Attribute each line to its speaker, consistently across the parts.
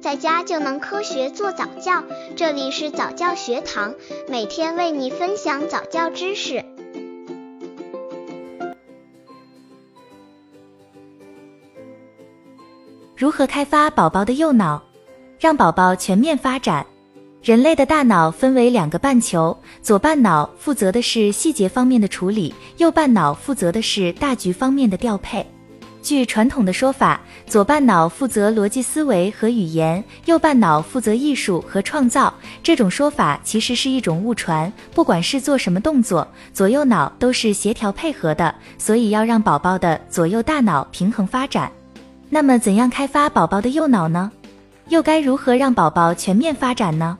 Speaker 1: 在家就能科学做早教。这里是早教学堂，每天为你分享早教知识。
Speaker 2: 如何开发宝宝的右脑，让宝宝全面发展？人类的大脑分为两个半球，左半脑负责的是细节方面的处理，右半脑负责的是大局方面的调配。据传统的说法，左半脑负责逻辑思维和语言，右半脑负责艺术和创造。这种说法其实是一种误传。不管是做什么动作，左右脑都是协调配合的，所以要让宝宝的左右大脑平衡发展。那么，怎样开发宝宝的右脑呢？又该如何让宝宝全面发展呢？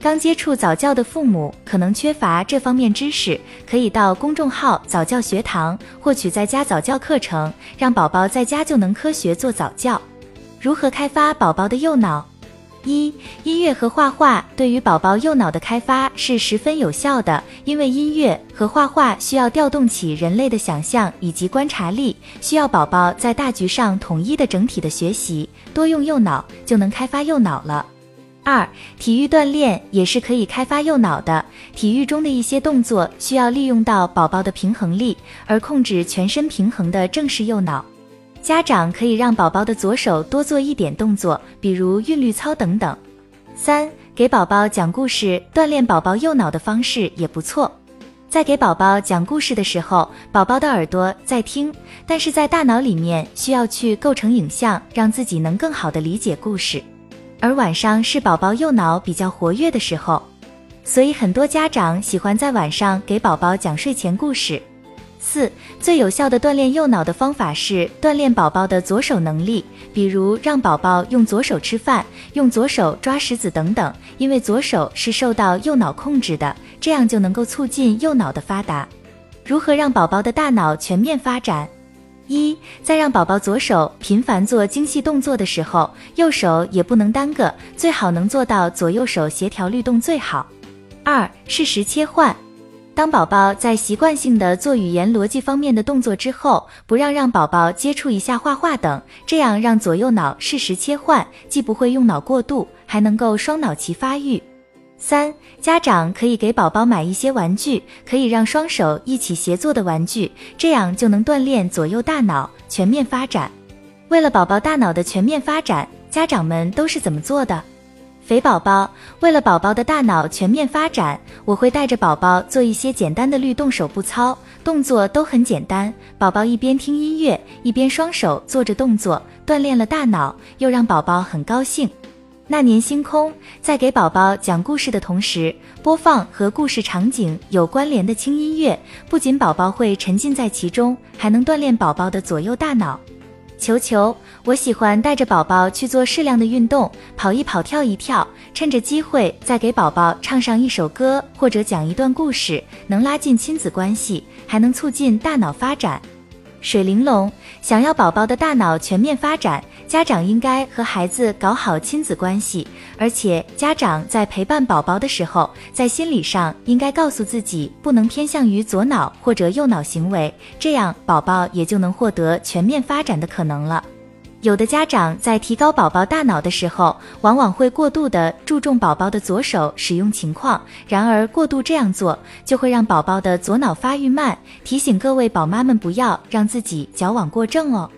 Speaker 2: 刚接触早教的父母可能缺乏这方面知识，可以到公众号早教学堂获取在家早教课程，让宝宝在家就能科学做早教。如何开发宝宝的右脑？一、音乐和画画对于宝宝右脑的开发是十分有效的，因为音乐和画画需要调动起人类的想象以及观察力，需要宝宝在大局上统一的整体的学习，多用右脑就能开发右脑了。二、体育锻炼也是可以开发右脑的。体育中的一些动作需要利用到宝宝的平衡力，而控制全身平衡的正是右脑。家长可以让宝宝的左手多做一点动作，比如韵律操等等。三、给宝宝讲故事锻炼宝宝右脑的方式也不错。在给宝宝讲故事的时候，宝宝的耳朵在听，但是在大脑里面需要去构成影像，让自己能更好的理解故事。而晚上是宝宝右脑比较活跃的时候，所以很多家长喜欢在晚上给宝宝讲睡前故事。四、最有效的锻炼右脑的方法是锻炼宝宝的左手能力，比如让宝宝用左手吃饭，用左手抓石子等等，因为左手是受到右脑控制的，这样就能够促进右脑的发达。如何让宝宝的大脑全面发展？一，在让宝宝左手频繁做精细动作的时候，右手也不能耽搁，最好能做到左右手协调律动最好。二，适时切换，当宝宝在习惯性的做语言逻辑方面的动作之后，不让让宝宝接触一下画画等，这样让左右脑适时切换，既不会用脑过度，还能够双脑齐发育。三家长可以给宝宝买一些玩具，可以让双手一起协作的玩具，这样就能锻炼左右大脑全面发展。为了宝宝大脑的全面发展，家长们都是怎么做的？肥宝宝，为了宝宝的大脑全面发展，我会带着宝宝做一些简单的律动手部操，动作都很简单。宝宝一边听音乐，一边双手做着动作，锻炼了大脑，又让宝宝很高兴。那年星空，在给宝宝讲故事的同时，播放和故事场景有关联的轻音乐，不仅宝宝会沉浸在其中，还能锻炼宝宝的左右大脑。球球，我喜欢带着宝宝去做适量的运动，跑一跑，跳一跳，趁着机会再给宝宝唱上一首歌或者讲一段故事，能拉近亲子关系，还能促进大脑发展。水玲珑，想要宝宝的大脑全面发展。家长应该和孩子搞好亲子关系，而且家长在陪伴宝宝的时候，在心理上应该告诉自己不能偏向于左脑或者右脑行为，这样宝宝也就能获得全面发展的可能了。有的家长在提高宝宝大脑的时候，往往会过度的注重宝宝的左手使用情况，然而过度这样做就会让宝宝的左脑发育慢。提醒各位宝妈们不要让自己矫枉过正哦。